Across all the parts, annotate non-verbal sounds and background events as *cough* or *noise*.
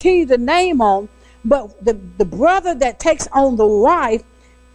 continue the name on, but the, the brother that takes on the wife,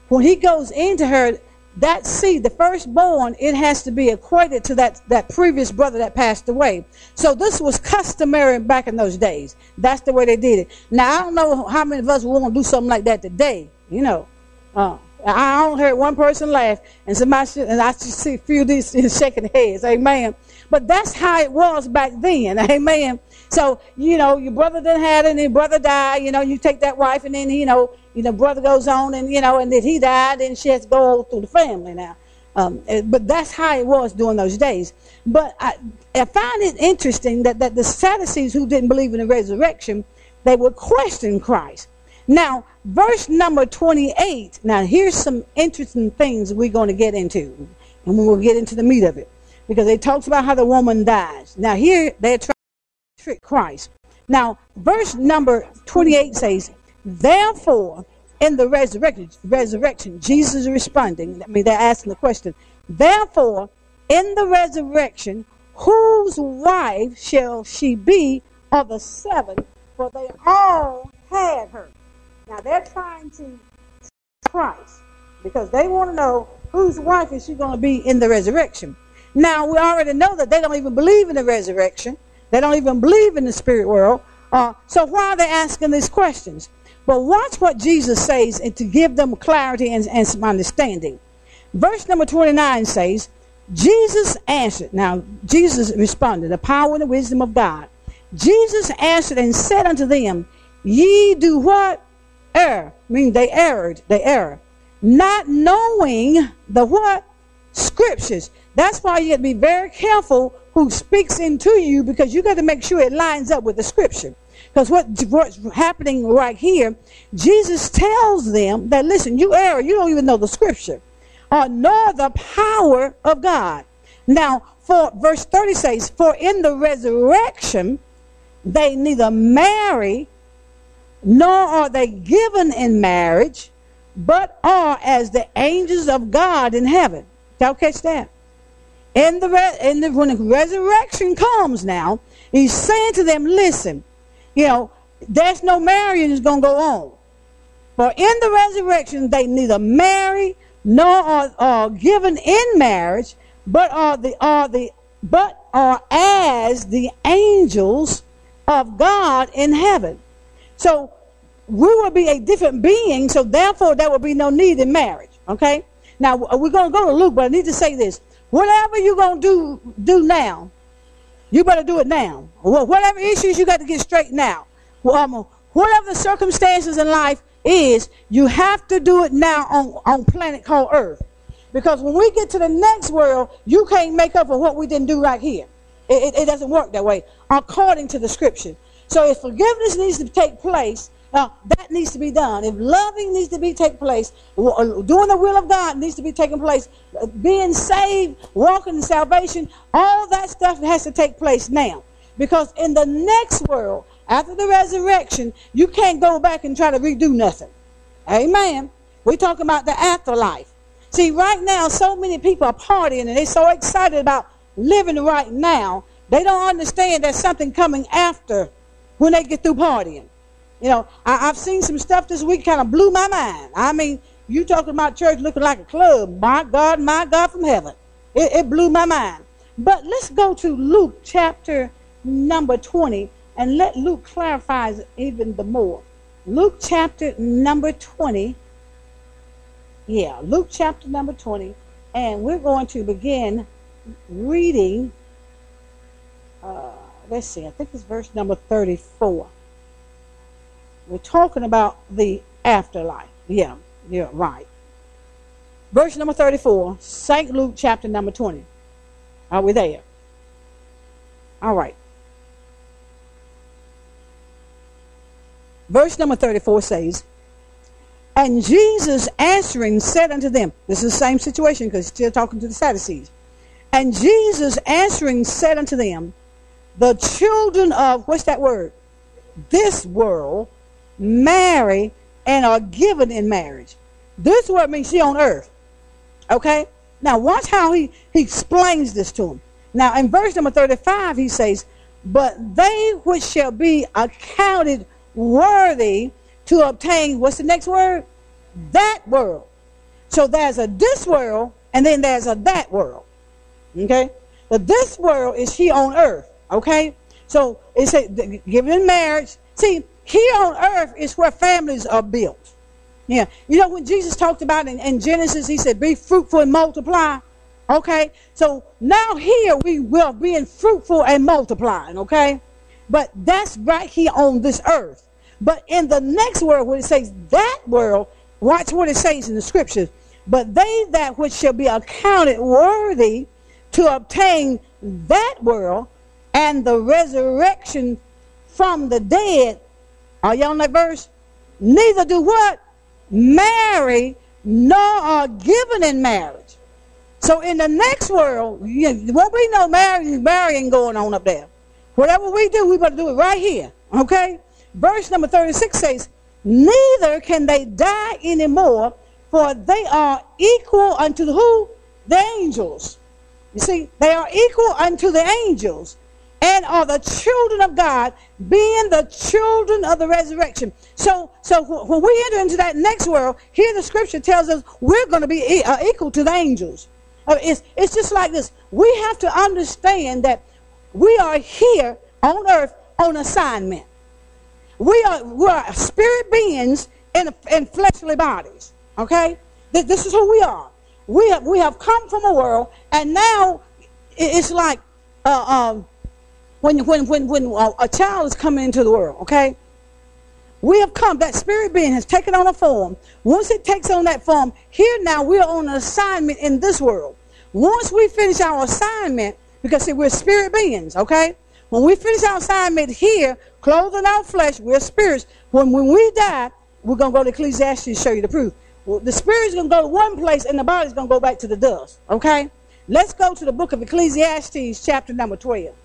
when he goes into her, that seed, the firstborn, it has to be equated to that, that previous brother that passed away. So this was customary back in those days. That's the way they did it. Now, I don't know how many of us want to do something like that today, you know. Uh, I only heard one person laugh, and somebody, and I just see a few of these *laughs* shaking heads. Amen. But that's how it was back then. *laughs* Amen. So, you know, your brother didn't have it, and your brother died. You know, you take that wife, and then, you know, you know, brother goes on, and, you know, and then he died, and she has to go through the family now. Um, eh, but that's how it was during those days. But I, I find it interesting that, that the Sadducees who didn't believe in the resurrection, they would question Christ. Now, verse number 28, now here's some interesting things we're going to get into. And we will get into the meat of it. Because it talks about how the woman dies. Now, here they're trying trick Christ. Now, verse number 28 says, Therefore, in the resurrection, resurrection, Jesus is responding. I mean, they're asking the question. Therefore, in the resurrection, whose wife shall she be of the seven? For they all had her. Now they're trying to Christ because they want to know whose wife is she going to be in the resurrection. Now we already know that they don't even believe in the resurrection. They don't even believe in the spirit world. Uh, so why are they asking these questions? But watch what Jesus says and to give them clarity and, and some understanding. Verse number 29 says, Jesus answered. Now, Jesus responded, the power and the wisdom of God. Jesus answered and said unto them, Ye do what? err, meaning they erred, they err. Not knowing the what? Scriptures. That's why you have to be very careful who speaks into you because you got to make sure it lines up with the scripture. Because what, what's happening right here, Jesus tells them that, listen, you err, you don't even know the scripture, uh, nor the power of God. Now, for verse 30 says, For in the resurrection they neither marry nor are they given in marriage, but are as the angels of God in heaven. Y'all catch that? In the, re- in the when the resurrection comes now, he's saying to them, listen, you know, there's no marrying is going to go on. For in the resurrection, they neither marry nor are, are given in marriage, but are the are the but are as the angels of God in heaven. So we will be a different being, so therefore there will be no need in marriage. Okay? Now we're gonna go to Luke, but I need to say this. Whatever you're gonna do do now, you better do it now. Whatever issues you got to get straight now. Whatever the circumstances in life is, you have to do it now on, on planet called Earth. Because when we get to the next world, you can't make up for what we didn't do right here. It, it, it doesn't work that way, according to the scripture. So if forgiveness needs to take place, now, that needs to be done. If loving needs to be take place, uh, doing the will of God needs to be taking place, uh, being saved, walking in salvation, all that stuff has to take place now. Because in the next world, after the resurrection, you can't go back and try to redo nothing. Amen. We're talking about the afterlife. See, right now, so many people are partying and they're so excited about living right now, they don't understand there's something coming after when they get through partying. You know, I, have seen some stuff this week kind of blew my mind. I mean, you talking about church looking like a club. My God, my God from heaven. It, it blew my mind. But let's go to Luke chapter number 20 and let Luke clarify even the more. Luke chapter number 20. Yeah, Luke chapter number 20. And we're going to begin reading. Uh, let's see, I think it's verse number 34. We're talking about the afterlife. Yeah, yeah, right. Verse number 34, St. Luke chapter number 20. Are we there? All right. Verse number 34 says, And Jesus answering said unto them, This is the same situation because still talking to the Sadducees. And Jesus answering said unto them, The children of, what's that word? This world marry, and are given in marriage. This is what means she on earth. Okay? Now watch how he, he explains this to him. Now in verse number 35 he says, But they which shall be accounted worthy to obtain, what's the next word? That world. So there's a this world and then there's a that world. Okay? But this world is here on earth. Okay? So it said given in marriage. See, here on earth is where families are built. Yeah. You know, when Jesus talked about in, in Genesis, he said, be fruitful and multiply. Okay? So now here we will being fruitful and multiplying. Okay? But that's right here on this earth. But in the next world, when it says that world, watch what it says in the scriptures. But they that which shall be accounted worthy to obtain that world and the resurrection from the dead. Are y'all on that verse? Neither do what? Marry, nor are given in marriage. So in the next world, there won't be no marrying, marrying going on up there. Whatever we do, we better do it right here. Okay? Verse number 36 says, Neither can they die anymore, for they are equal unto who? The angels. You see, they are equal unto the angels and are the children of God, being the children of the resurrection. So, so when we enter into that next world, here the scripture tells us we're going to be uh, equal to the angels. Uh, it's, it's just like this. We have to understand that we are here on earth on assignment. We are, we are spirit beings in, in fleshly bodies. Okay? This is who we are. We have, we have come from a world, and now it's like uh, um, when, when, when, when a child is coming into the world, okay? We have come, that spirit being has taken on a form. Once it takes on that form, here now we're on an assignment in this world. Once we finish our assignment, because see, we're spirit beings, okay? When we finish our assignment here, clothing our flesh, we're spirits. When, when we die, we're going to go to Ecclesiastes and show you the proof. Well, the spirit's going to go to one place and the body's going to go back to the dust, okay? Let's go to the book of Ecclesiastes, chapter number 12.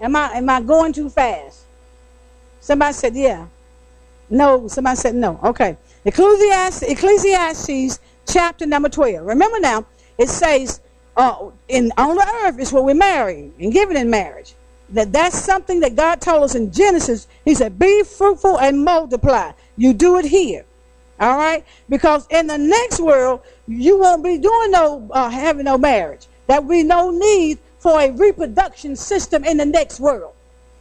Am I, am I going too fast? Somebody said, yeah. No, somebody said no. Okay. Ecclesiastes, Ecclesiastes chapter number 12. Remember now, it says, uh, in on the earth is where we're married and given in marriage. That that's something that God told us in Genesis. He said, "Be fruitful and multiply." You do it here, all right? Because in the next world, you won't be doing no uh, having no marriage. There will be no need for a reproduction system in the next world.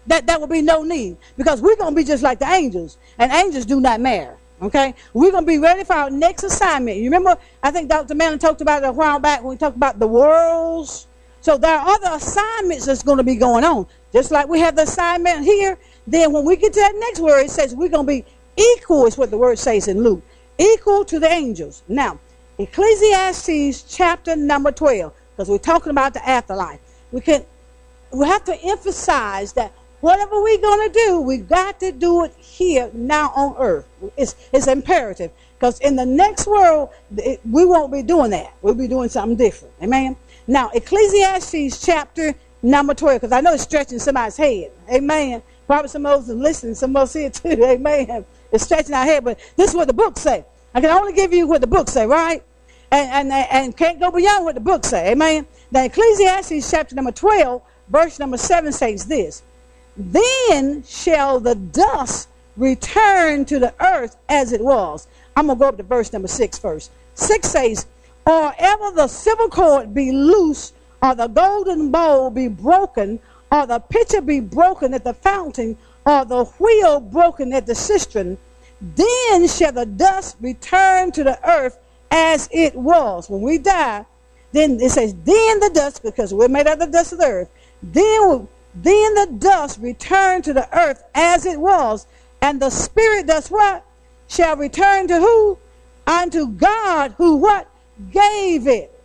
That that will be no need because we're gonna be just like the angels, and angels do not marry. Okay? We're going to be ready for our next assignment. You remember, I think Dr. Manning talked about it a while back when we talked about the worlds. So there are other assignments that's going to be going on. Just like we have the assignment here, then when we get to that next word, it says we're going to be equal, is what the word says in Luke. Equal to the angels. Now, Ecclesiastes chapter number 12, because we're talking about the afterlife. We can we have to emphasize that Whatever we're going to do, we've got to do it here now on earth. It's, it's imperative. Because in the next world, it, we won't be doing that. We'll be doing something different. Amen? Now, Ecclesiastes chapter number 12, because I know it's stretching somebody's head. Amen? Probably some of us are listening. Some of us here too. *laughs* Amen? It's stretching our head. But this is what the book say. I can only give you what the book say, right? And, and, and can't go beyond what the book say. Amen? Now, Ecclesiastes chapter number 12, verse number 7 says this. Then shall the dust return to the earth as it was. I'm going to go up to verse number six first. Six says, Or ever the silver cord be loose, or the golden bowl be broken, or the pitcher be broken at the fountain, or the wheel broken at the cistern, then shall the dust return to the earth as it was. When we die, then it says, then the dust, because we're made out of the dust of the earth, then then the dust return to the earth as it was, and the spirit does what? Shall return to who? Unto God who what? Gave it.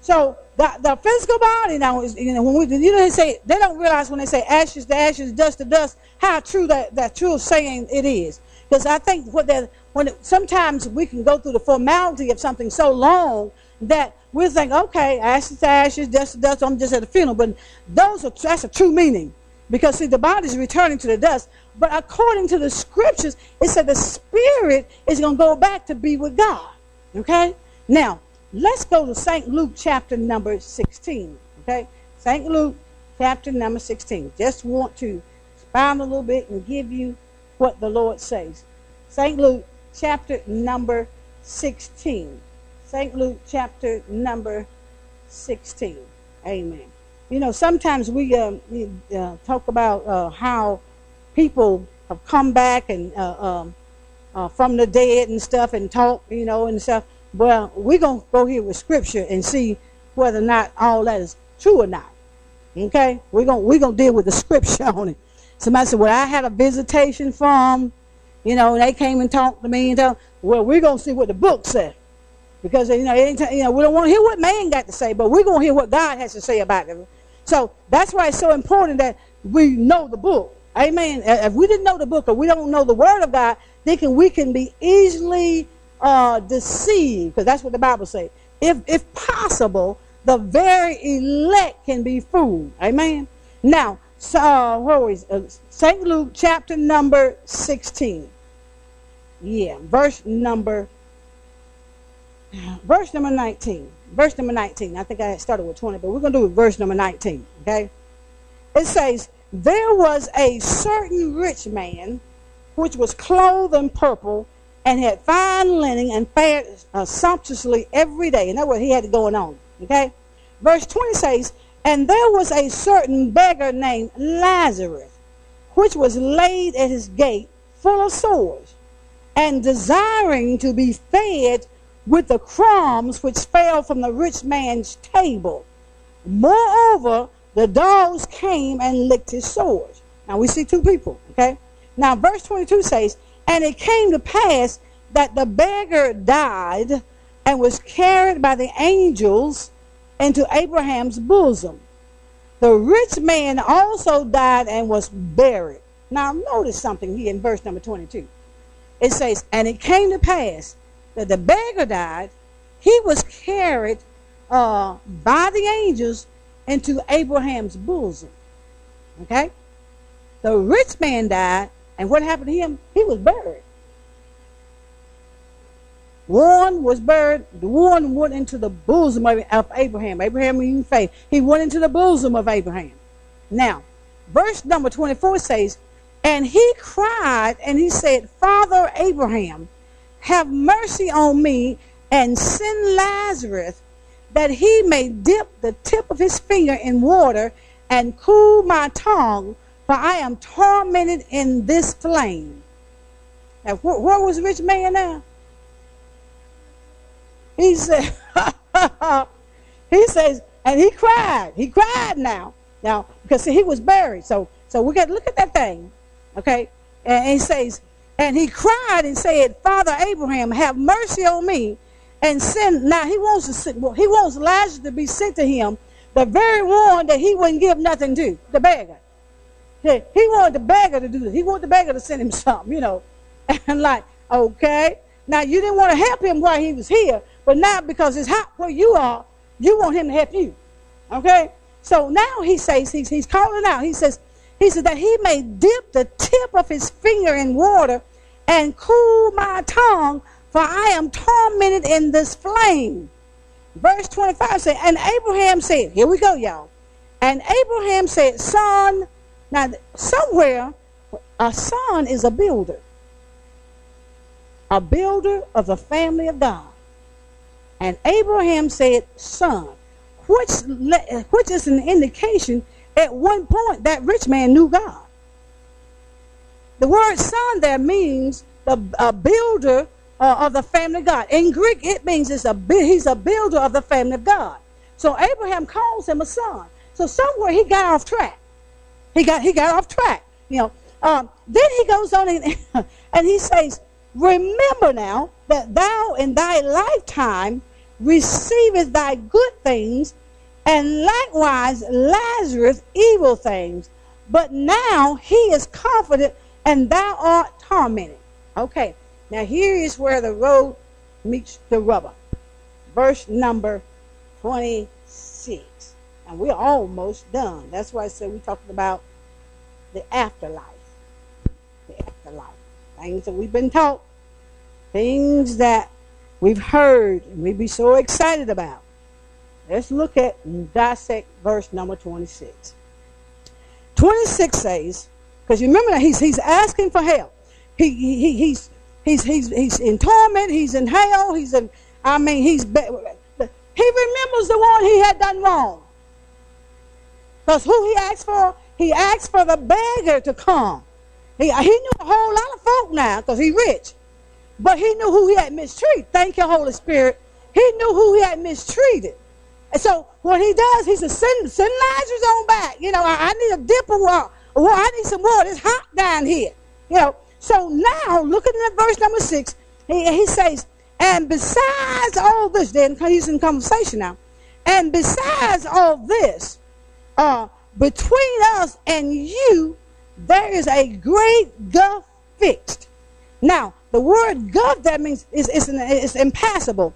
So the, the physical body now is you know when we you know they say they don't realize when they say ashes to ashes, dust to dust, how true that that true saying it is. Because I think what that when it, sometimes we can go through the formality of something so long that we think, okay, ashes to ashes, dust to dust, I'm just at a funeral. But those are, that's a true meaning. Because, see, the body is returning to the dust. But according to the scriptures, it said the spirit is going to go back to be with God. Okay? Now, let's go to St. Luke chapter number 16. Okay? St. Luke chapter number 16. Just want to expound a little bit and give you what the Lord says. St. Luke chapter number 16. St. Luke chapter number 16. Amen. You know, sometimes we, uh, we uh, talk about uh, how people have come back and uh, um, uh, from the dead and stuff and talk, you know, and stuff. Well, we're going to go here with scripture and see whether or not all that is true or not. Okay? We're going we're gonna deal with the *laughs* scripture on it. Somebody said, well, I had a visitation from, you know, and they came and talked to me and told, well, we're going to see what the book says. Because, you know, anytime, you know, we don't want to hear what man got to say, but we're going to hear what God has to say about it. So that's why it's so important that we know the book. Amen. If we didn't know the book or we don't know the word of God, thinking we can be easily uh, deceived, because that's what the Bible says. If, if possible, the very elect can be fooled. Amen. Now, so, uh, is uh, St. Luke chapter number 16. Yeah, verse number verse number 19. Verse number 19. I think I started with 20, but we're going to do verse number 19, okay? It says, There was a certain rich man which was clothed in purple and had fine linen and fared uh, sumptuously every day. And that's what he had going on, okay? Verse 20 says, and there was a certain beggar named Lazarus, which was laid at his gate full of sores, and desiring to be fed with the crumbs which fell from the rich man's table. Moreover, the dogs came and licked his sores. Now we see two people, okay? Now verse 22 says, And it came to pass that the beggar died and was carried by the angels into Abraham's bosom. The rich man also died and was buried. Now, notice something here in verse number 22. It says, And it came to pass that the beggar died, he was carried uh, by the angels into Abraham's bosom. Okay? The rich man died, and what happened to him? He was buried. One was buried. The one went into the bosom of Abraham. Abraham in faith. He went into the bosom of Abraham. Now, verse number 24 says, And he cried and he said, Father Abraham, have mercy on me and send Lazarus that he may dip the tip of his finger in water and cool my tongue, for I am tormented in this flame. Now, where, where was rich man now? He said, *laughs* he says, and he cried. He cried now. Now, because see, he was buried. So so we got to look at that thing. Okay? And he says, and he cried and said, Father Abraham, have mercy on me and send. Now he wants to send, well, he wants Lazarus to be sent to him, the very one that he wouldn't give nothing to, the beggar. He, he wanted the beggar to do this. He wanted the beggar to send him *laughs* something, you know. And like, okay. Now you didn't want to help him while he was here, but now, because it's hot where you are, you want him to help you. Okay? So now he says, he's, he's calling out. He says, he said that he may dip the tip of his finger in water and cool my tongue, for I am tormented in this flame. Verse 25 says, And Abraham said, Here we go, y'all. And Abraham said, Son, now somewhere, a son is a builder, a builder of the family of God. And Abraham said, Son, which, which is an indication at one point that rich man knew God. The word son there means the a builder uh, of the family of God. In Greek, it means it's a, he's a builder of the family of God. So Abraham calls him a son. So somewhere he got off track. He got, he got off track. You know, um, then he goes on and, *laughs* and he says, Remember now that thou in thy lifetime receiveth thy good things, and likewise Lazarus evil things. But now he is confident, and thou art tormented. Okay, now here is where the road meets the rubber. Verse number 26. And we're almost done. That's why I said we're talking about the afterlife. The afterlife. Things that we've been taught. Things that we've heard and we'd be so excited about. Let's look at and dissect verse number 26. 26 says, because you remember that he's, he's asking for help. he, he he's he's he's he's in torment. He's in hell. He's in. I mean, he's. He remembers the one he had done wrong. Because who he asked for? He asked for the beggar to come. He, he knew a whole lot of folk now because he's rich. But he knew who he had mistreated. Thank you, Holy Spirit. He knew who he had mistreated. And so what he does, he says, send, send Lazarus on back. You know, I, I need a dip. Well, I need some water. It's hot down here. You know, so now, looking at verse number six, he, he says, and besides all this, then he's in conversation now, and besides all this, uh, between us and you, there is a great gulf fixed. Now, the word gulf that means is, is, is impassable.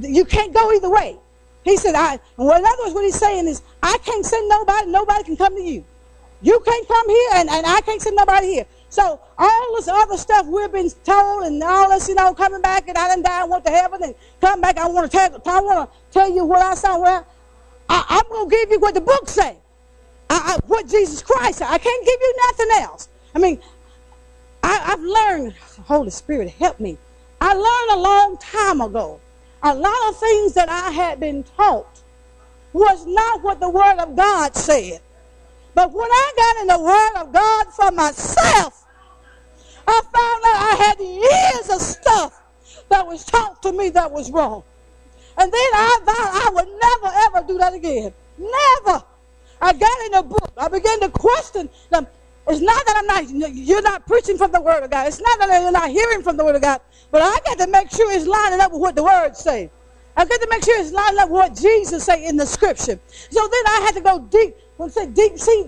You can't go either way. He said, I, well, in other words, what he's saying is, I can't send nobody, nobody can come to you. You can't come here, and, and I can't send nobody here. So all this other stuff we've been told, and all this, you know, coming back, and I didn't die and went to heaven, and come back. I want to tell, I want to tell you what I saw. Well, I, am to give you what the book say, I, I, what Jesus Christ said. I can't give you nothing else. I mean, I, I've learned. Holy Spirit, help me. I learned a long time ago a lot of things that I had been taught was not what the Word of God said. But when I got in the Word of God for myself, I found out I had years of stuff that was taught to me that was wrong. And then I vowed I would never, ever do that again. Never. I got in the book. I began to question them. It's not that I'm not, you're not preaching from the Word of God. It's not that you're not hearing from the Word of God. But I got to make sure it's lining up with what the Word says. I got to make sure it's lining up with what Jesus say in the Scripture. So then I had to go deep. When I say deep sea,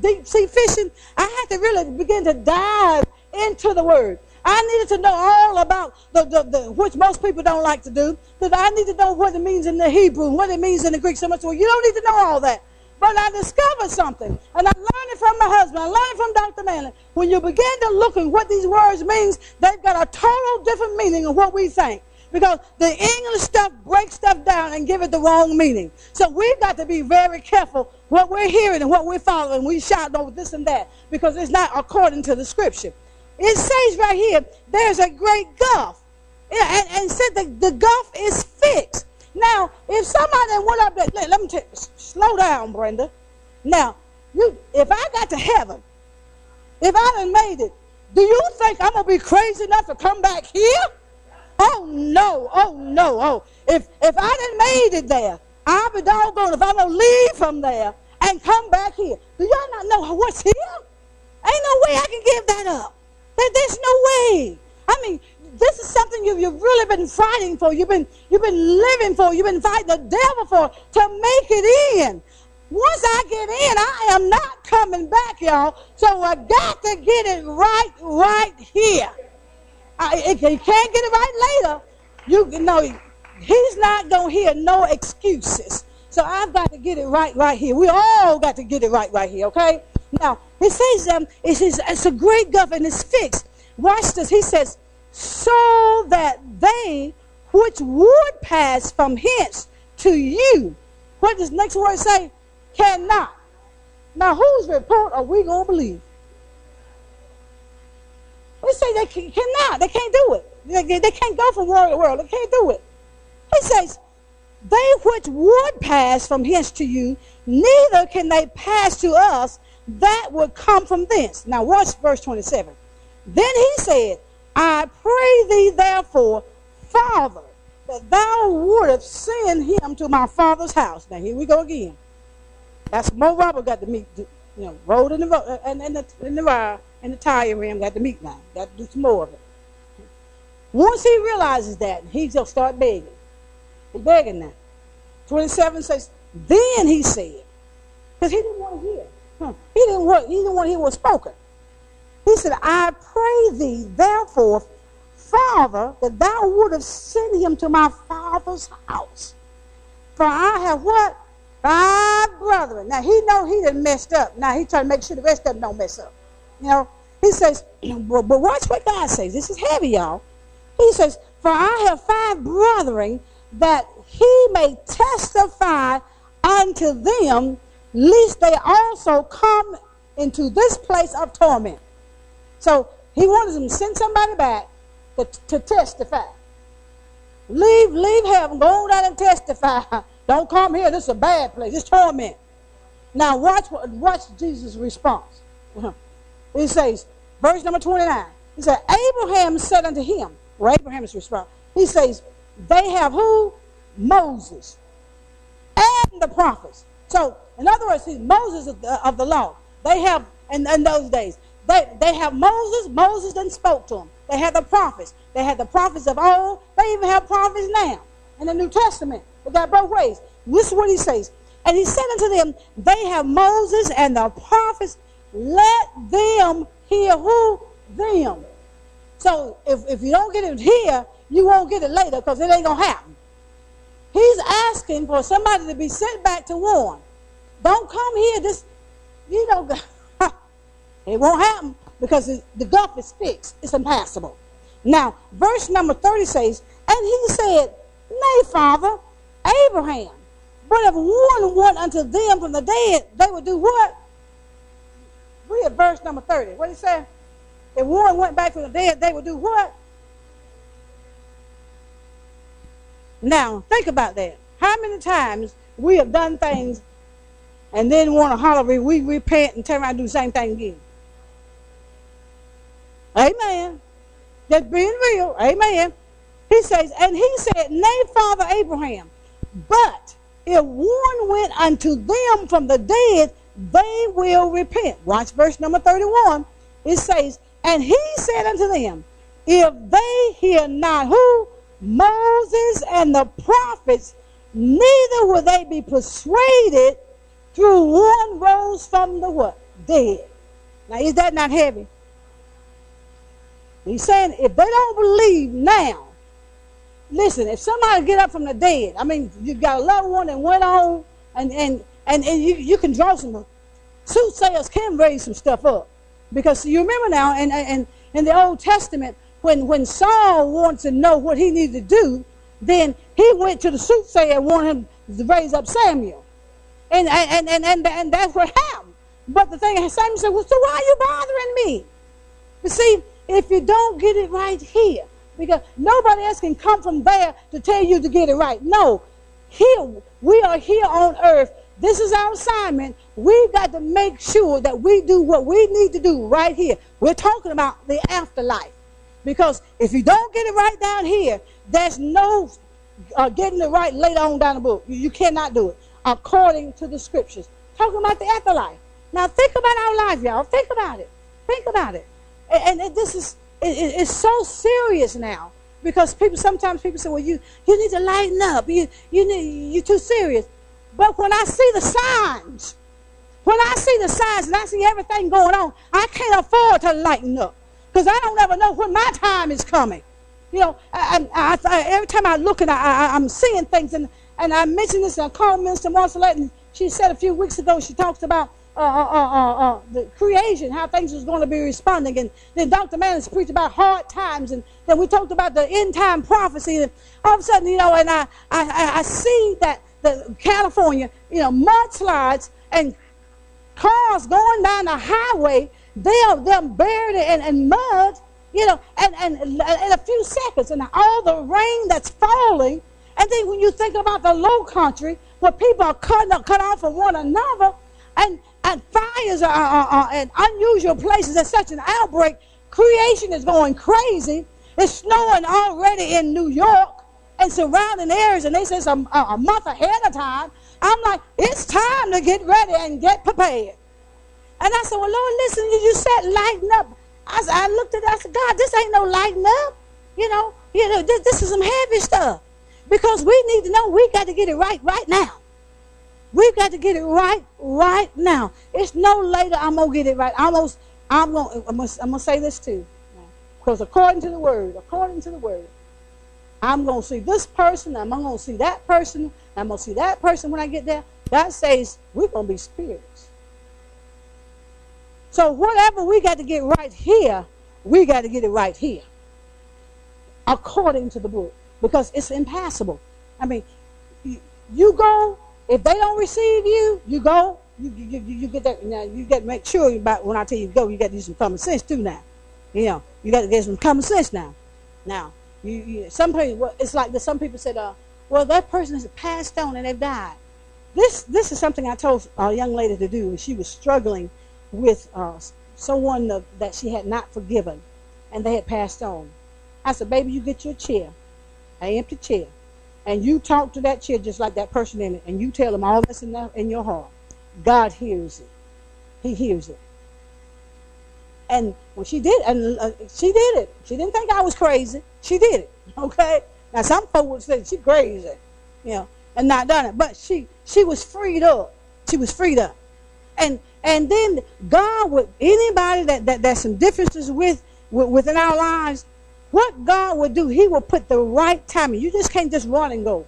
deep sea fishing, I had to really begin to dive into the Word. I needed to know all about the, the, the, which most people don't like to do. That I need to know what it means in the Hebrew, what it means in the Greek. So much. Well, you don't need to know all that. But I discovered something, and I learned it from my husband. I learned it from Dr. Manley. When you begin to look at what these words means, they've got a total different meaning of what we think. Because the English stuff breaks stuff down and give it the wrong meaning. So we've got to be very careful what we're hearing and what we're following. We shout over this and that because it's not according to the scripture. It says right here, there's a great gulf. And, and said the, the gulf is fixed. Now, if somebody went up there, let, let me take, slow down, Brenda. Now, you, if I got to heaven, if I done made it, do you think I'm gonna be crazy enough to come back here? Oh no, oh no, oh. If if I didn't made it there, I'll be doggone if I'm gonna leave from there and come back here. Do y'all not know what's here? Ain't no way I can give that up. There's no way. I mean, this is something you've, you've really been fighting for. You've been, you've been living for. You've been fighting the devil for to make it in. Once I get in, I am not coming back, y'all. So I got to get it right, right here. If you can't get it right later, you know he's not gonna hear no excuses. So I've got to get it right, right here. We all got to get it right, right here. Okay. Now it says um, says it's a great government. It's fixed. Watch this. He says so that they which would pass from hence to you, what does next word say? Cannot. Now, whose report are we going to believe? Say they can, cannot. They can't do it. They, they can't go from world to world. They can't do it. He says, they which would pass from hence to you, neither can they pass to us that would come from thence. Now watch verse 27. Then he said, I pray thee therefore, Father, that thou wouldst send him to my father's house. Now here we go again. That's Mo Robert got to meet, you know, road in the road, and, and the in the ride and the tire rim got to meet now. Got to do some more of it. Once he realizes that, he's gonna start begging. He's begging now. 27 says, then he said, because he didn't want to hear. He didn't want. He didn't want to hear what spoken. He said, I pray thee, therefore, Father, that thou wouldst send him to my father's house. For I have what? Five brethren. Now he know he done messed up. Now he trying to make sure the rest of them don't mess up. Know, he says, but, but watch what God says. This is heavy, y'all. He says, For I have five brethren that he may testify unto them, lest they also come into this place of torment. So he wanted them to send somebody back to, to testify. Leave, leave heaven, go on down and testify. *laughs* Don't come here. This is a bad place. It's torment. Now watch watch Jesus' response. *laughs* He says, verse number 29. He said, Abraham said unto him, or Abraham's response. He says, they have who? Moses and the prophets. So, in other words, see, Moses of the, of the law. They have, in, in those days, they, they have Moses. Moses then spoke to them. They had the prophets. They had the prophets of old. They even have prophets now in the New Testament. They got both ways. This is what he says. And he said unto them, They have Moses and the prophets. Let them hear who? Them. So if, if you don't get it here, you won't get it later because it ain't going to happen. He's asking for somebody to be sent back to warn. Don't come here. This, you know, *laughs* it won't happen because the gulf is fixed. It's impassable. Now, verse number 30 says, And he said, Nay, Father, Abraham, but if one went unto them from the dead, they would do what? Read verse number 30. What did he say? If one went back from the dead, they would do what? Now, think about that. How many times we have done things and then want to holler, we repent and turn around and do the same thing again? Amen. That's being real. Amen. He says, and he said, Nay, Father Abraham, but if one went unto them from the dead, they will repent. Watch verse number 31. It says, And he said unto them, If they hear not who? Moses and the prophets, neither will they be persuaded through one rose from the what? Dead. Now, is that not heavy? He's saying if they don't believe now, listen, if somebody get up from the dead, I mean, you got a loved one that went on, and and and, and you, you can draw some soothsayers can raise some stuff up. Because you remember now, and and in the Old Testament, when when Saul wanted to know what he needed to do, then he went to the soothsayer and wanted him to raise up Samuel. And and and and, and that's what happened. But the thing Samuel said, Well, so why are you bothering me? You see, if you don't get it right here, because nobody else can come from there to tell you to get it right. No, here we are here on earth. This is our assignment. We've got to make sure that we do what we need to do right here. We're talking about the afterlife. Because if you don't get it right down here, there's no uh, getting it right later on down the book. You, you cannot do it according to the scriptures. Talking about the afterlife. Now think about our life, y'all. Think about it. Think about it. And, and this is it, it, it's so serious now because people sometimes people say, "Well, you you need to lighten up. You you need you're too serious." But when I see the signs, when I see the signs and I see everything going on, I can't afford to lighten up because I don't ever know when my time is coming. You know, I, I, I, every time I look and I, am seeing things, and, and I mentioned this, I called Minister Marcelette, and she said a few weeks ago, she talks about uh, uh, uh, the creation, how things was going to be responding. And then Dr. Mannis preached about hard times. And then we talked about the end time prophecy. And all of a sudden, you know, and I, I, I see that the California, you know, mudslides and cars going down the highway, they're, they're buried in, in mud, you know, and, and in a few seconds. And all the rain that's falling. And then when you think about the low country, where people are cut, cut off from one another, and and fires are, are, are in unusual places. There's such an outbreak. Creation is going crazy. It's snowing already in New York and surrounding areas, and they say it's a, uh, a month ahead of time. I'm like, it's time to get ready and get prepared. And I said, well, Lord, listen, you, said lighten up. I, I looked at it, I said, God, this ain't no lighten up. You know, you know, this, this is some heavy stuff. Because we need to know we got to get it right right now. We've got to get it right right now. It's no later. I'm gonna get it right. Gonna, I'm gonna, I'm gonna, I'm gonna say this too, because according to the word, according to the word, I'm gonna see this person. I'm gonna see that person. I'm gonna see that person when I get there. God says we're gonna be spirits. So whatever we got to get right here, we got to get it right here, according to the book, because it's impassable. I mean, you go if they don't receive you, you go. You, you, you, get that now. You got to make sure about when I tell you go. You got to use some common sense too now. You know, you got to get some common sense now. Now, you, you some people, it's like some people said, uh, well, that person has passed on and they've died. This this is something I told a young lady to do, and she was struggling with uh, someone that she had not forgiven, and they had passed on. I said, baby, you get your chair, an empty chair, and you talk to that chair just like that person in it, and you tell them all that's in, in your heart. God hears it. He hears it. And when she did, and uh, she did it. She didn't think I was crazy. She did it. Okay. Now some folks would say she crazy, you know, and not done it. But she she was freed up. She was freed up. And and then God would anybody that, that there's some differences with, with within our lives, what God would do, He will put the right timing. You just can't just run and go.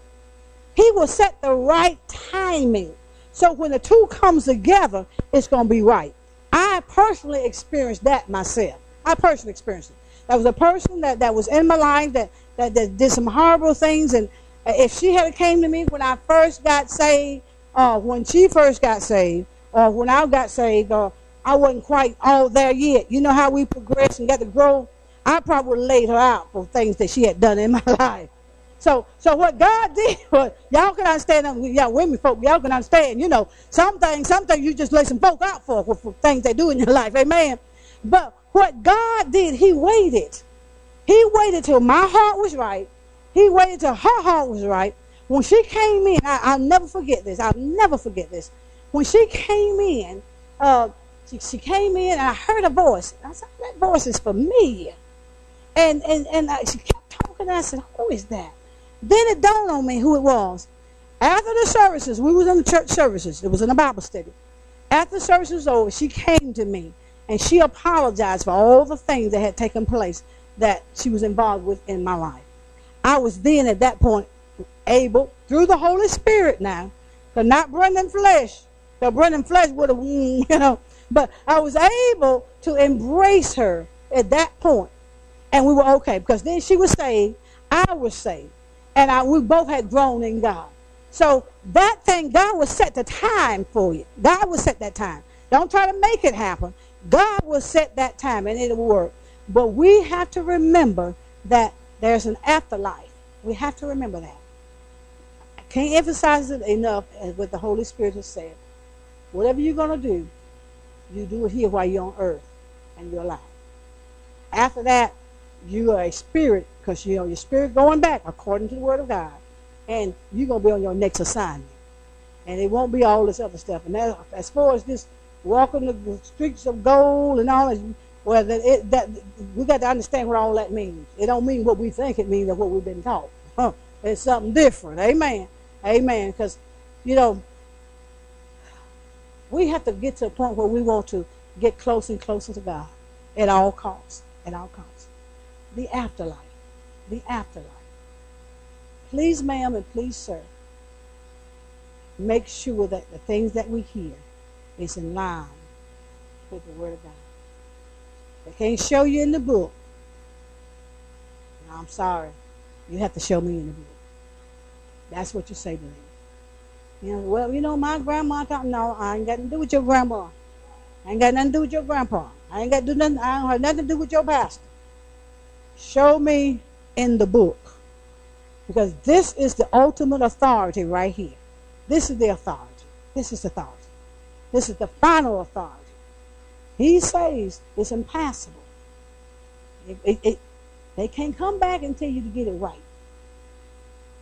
He will set the right timing. So when the two comes together, it's going to be right. I personally experienced that myself. I personally experienced it. There was a person that, that was in my life that, that, that did some horrible things. And uh, if she had came to me when I first got saved, uh, when she first got saved, or when I got saved, or I wasn't quite all there yet. You know how we progress and got to grow? I probably laid her out for things that she had done in *laughs* my life. So, so what God *laughs* did y'all can understand, um, y'all women folk, y'all can understand, you know, some things, some things you just lay some folk out for, for, for things they do in your life, amen. But what God did, He waited. He waited till my heart was right. He waited till her heart was right. When she came in, I, will never forget this. I'll never forget this. When she came in, uh, she, she came in and I heard a voice. I said, that voice is familiar. And, and, and I, she kept talking I said, who is that? Then it dawned on me who it was. After the services, we was in the church services. It was in a Bible study. After the was over, she came to me and she apologized for all the things that had taken place that she was involved with in my life. I was then at that point able, through the Holy Spirit now, to not in flesh. The burning flesh would have, *laughs* you know, but I was able to embrace her at that point, and we were okay because then she was saved, I was saved and I, we both had grown in God. So that thing, God will set the time for you. God will set that time. Don't try to make it happen. God will set that time and it'll work. But we have to remember that there's an afterlife. We have to remember that. I can't emphasize it enough as what the Holy Spirit has said. Whatever you're going to do, you do it here while you're on earth and you're alive. After that, you are a spirit because you know your spirit going back according to the word of God, and you're gonna be on your next assignment, and it won't be all this other stuff. And that, as far as this walking the streets of gold and all that, well, that, it, that we got to understand what all that means. It don't mean what we think it means or what we've been taught. Huh. It's something different. Amen. Amen. Because you know we have to get to a point where we want to get closer and closer to God at all costs. At all costs the afterlife. The afterlife. Please, ma'am, and please, sir, make sure that the things that we hear is in line with the Word of God. They can't show you in the book. I'm sorry. You have to show me in the book. That's what you say to them. You know, well, you know, my grandma thought, no, I ain't got nothing to do with your grandma. I ain't got nothing to do with your grandpa. I ain't got to do nothing, I don't have nothing to do with your pastor. Show me in the book. Because this is the ultimate authority right here. This is the authority. This is the authority. This is the final authority. He says it's impassable. It, it, it, they can't come back and tell you to get it right.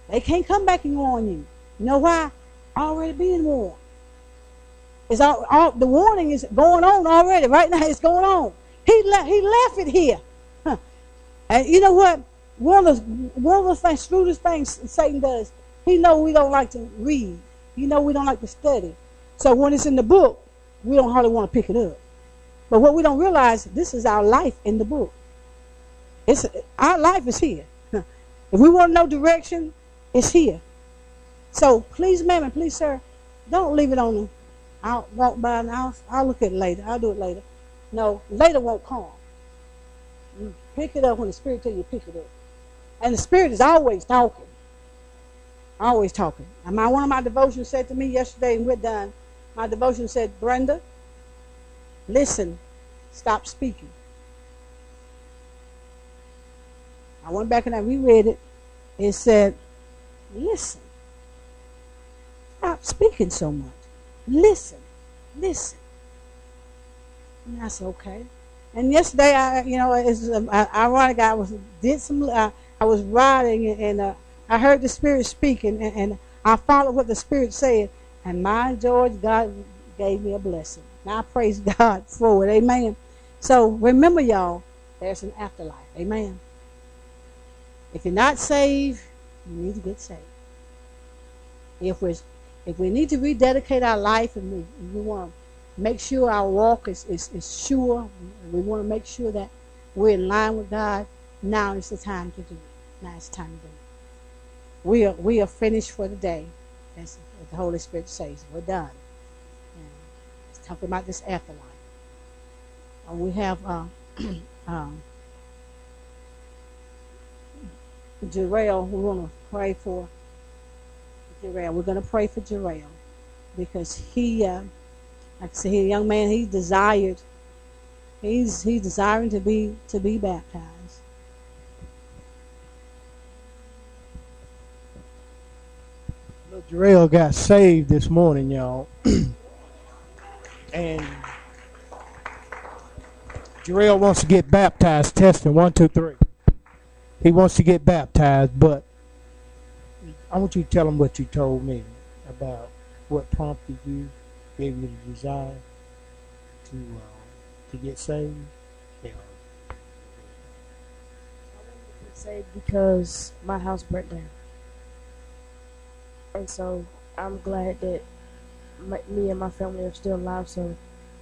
They can't come back and warn you. You know why? Already being warned. It's all, all, the warning is going on already. Right now, it's going on. He left. He left it here. And you know what? One of the one of the things, shrewdest things Satan does, he know we don't like to read. He know we don't like to study. So when it's in the book, we don't hardly want to pick it up. But what we don't realize, this is our life in the book. It's our life is here. *laughs* if we want know direction, it's here. So please, ma'am, and please, sir, don't leave it on the. I'll walk by and I'll, I'll look at it later. I'll do it later. No, later won't come. Mm, pick it up when the Spirit tells you pick it up. And the Spirit is always talking. Always talking. And my, one of my devotions said to me yesterday, and we're done. My devotion said, Brenda, listen, stop speaking. I went back and I reread it. It said, listen. Stop speaking so much. Listen. Listen. And I said, okay. And yesterday, I, you know, it's uh, ironic. I was did some. Uh, I was riding, and uh, I heard the Spirit speaking, and, and I followed what the Spirit said. And my George, God gave me a blessing. Now I praise *laughs* God for it. Amen. So remember, y'all, there's an afterlife. Amen. If you're not saved, you need to get saved. If we if we need to rededicate our life and we, we want to make sure our walk is, is, is sure, we want to make sure that we're in line with God, now is the time to do it. Now it's time to do it. We are we are finished for the day. That's what the Holy Spirit says. We're done. And it's talking about this afterlife. And we have uh, *clears throat* um, Jarrell, we want to pray for Jarrell. We're going to pray for Jarrell because he, uh, like I said, he a young man. He desired, he's he's desiring to be to be baptized. Little Jarrell got saved this morning, y'all, *clears throat* and Jarrell wants to get baptized. Testing one, two, three he wants to get baptized, but I want you to tell him what you told me about what prompted you, gave you the desire to uh, to get saved. Yeah. I wanted to get saved because my house burnt down, and so I'm glad that my, me and my family are still alive. So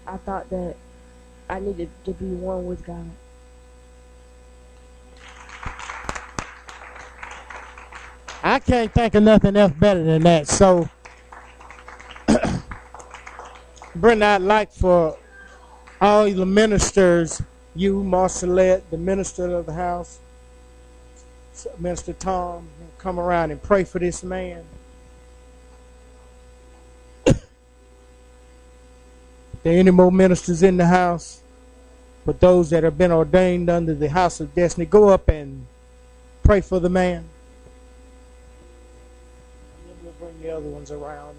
I thought that I needed to be one with God. I can't think of nothing else better than that. So, *clears throat* Brenda, I'd like for all the ministers, you, Marcelette, the minister of the house, Minister Tom, come around and pray for this man. There any more ministers in the house? But those that have been ordained under the house of destiny, go up and pray for the man Then we'll bring the other ones around